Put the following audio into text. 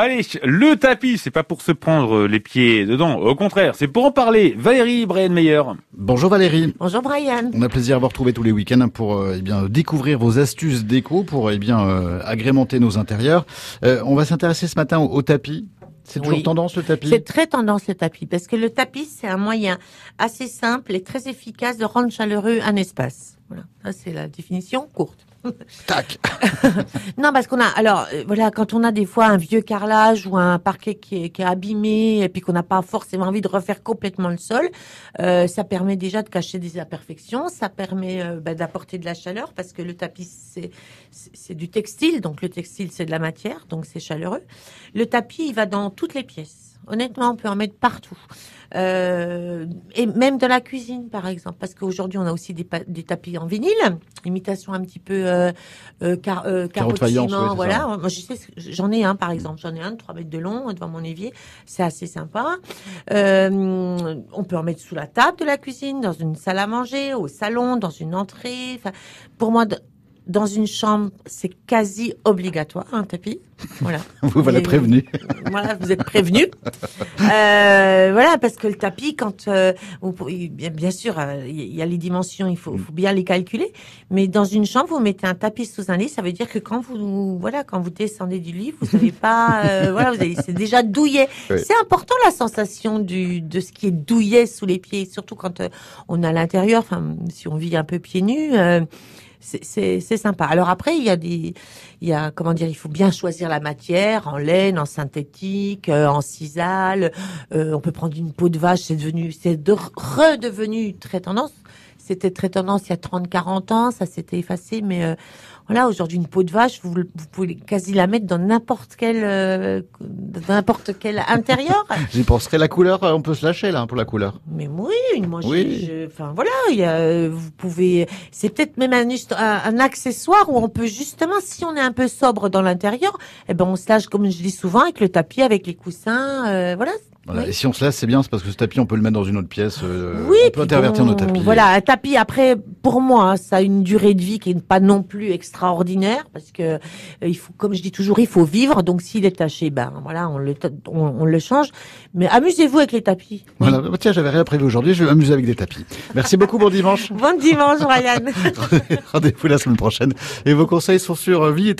Allez, le tapis, c'est pas pour se prendre les pieds dedans. Au contraire, c'est pour en parler. Valérie Meyer. Bonjour Valérie. Bonjour Brian. On a plaisir à vous retrouver tous les week-ends pour euh, eh bien découvrir vos astuces déco pour eh bien euh, agrémenter nos intérieurs. Euh, on va s'intéresser ce matin au, tapis. C'est toujours tendance le tapis C'est très tendance le tapis parce que le tapis c'est un moyen assez simple et très efficace de rendre chaleureux un espace. Voilà, ça c'est la définition courte. Tac. non, parce qu'on a, alors euh, voilà, quand on a des fois un vieux carrelage ou un parquet qui est, abîmé et puis qu'on n'a pas forcément envie de refaire complètement le sol, euh, ça permet déjà de cacher des imperfections, ça permet euh, bah, d'apporter de la chaleur parce que le tapis c'est c'est du textile, donc le textile c'est de la matière, donc c'est chaleureux. Le tapis il va dans toutes les pièces. Honnêtement, on peut en mettre partout. Et même dans la cuisine, par exemple, parce qu'aujourd'hui, on a aussi des, tapis en vinyle, imitation un petit peu euh, euh, car, euh, voilà. Moi, je sais, j'en ai un, par exemple, j'en ai un de 3 mètres de long devant mon évier. C'est assez sympa. Euh, on peut en mettre sous la table de la cuisine, dans une salle à manger, au salon, dans une entrée. Enfin, pour moi, dans une chambre, c'est quasi obligatoire un tapis. Voilà. vous voilà prévenu. Voilà, vous êtes prévenu. Euh, voilà, parce que le tapis, quand euh, vous, bien, sûr, euh, il y a les dimensions, il faut, faut, bien les calculer. Mais dans une chambre, vous mettez un tapis sous un lit, ça veut dire que quand vous, voilà, quand vous descendez du lit, vous savez pas, euh, voilà, vous avez, c'est déjà douillet. C'est important la sensation du de ce qui est douillet sous les pieds, surtout quand euh, on est à l'intérieur. Enfin, si on vit un peu pieds nus c'est sympa. Alors après, il y a des, il y a comment dire, il faut bien choisir la matière en laine, en synthétique, euh, en cisale. Euh, on peut prendre une peau de vache, c'est devenu, c'est de, redevenu très tendance. C'était très tendance il y a 30, 40 ans, ça s'était effacé, mais euh, voilà, aujourd'hui, une peau de vache, vous, vous, pouvez quasi la mettre dans n'importe quel, euh, n'importe quel intérieur. J'y penserais la couleur, on peut se lâcher là pour la couleur. Mais oui, moi, oui. enfin voilà, il y a, vous pouvez, c'est peut-être même un, un, accessoire où on peut justement, si on est un peu sobre dans l'intérieur, eh ben on se lâche comme je dis souvent avec le tapis, avec les coussins, euh, voilà. Et si on se laisse, c'est bien, c'est parce que ce tapis, on peut le mettre dans une autre pièce. Euh, oui, on peut intervertir nos tapis. Voilà, un tapis. Après, pour moi, hein, ça a une durée de vie qui n'est pas non plus extraordinaire, parce que euh, il faut, comme je dis toujours, il faut vivre. Donc, s'il est taché, ben voilà, on le, on, le change. Mais amusez-vous avec les tapis. Voilà. Bah, tiens, j'avais rien prévu aujourd'hui. Je vais m'amuser avec des tapis. Merci beaucoup. Bon dimanche. bon dimanche, Ryan. Rendez-vous la semaine prochaine. Et vos conseils sont sur vie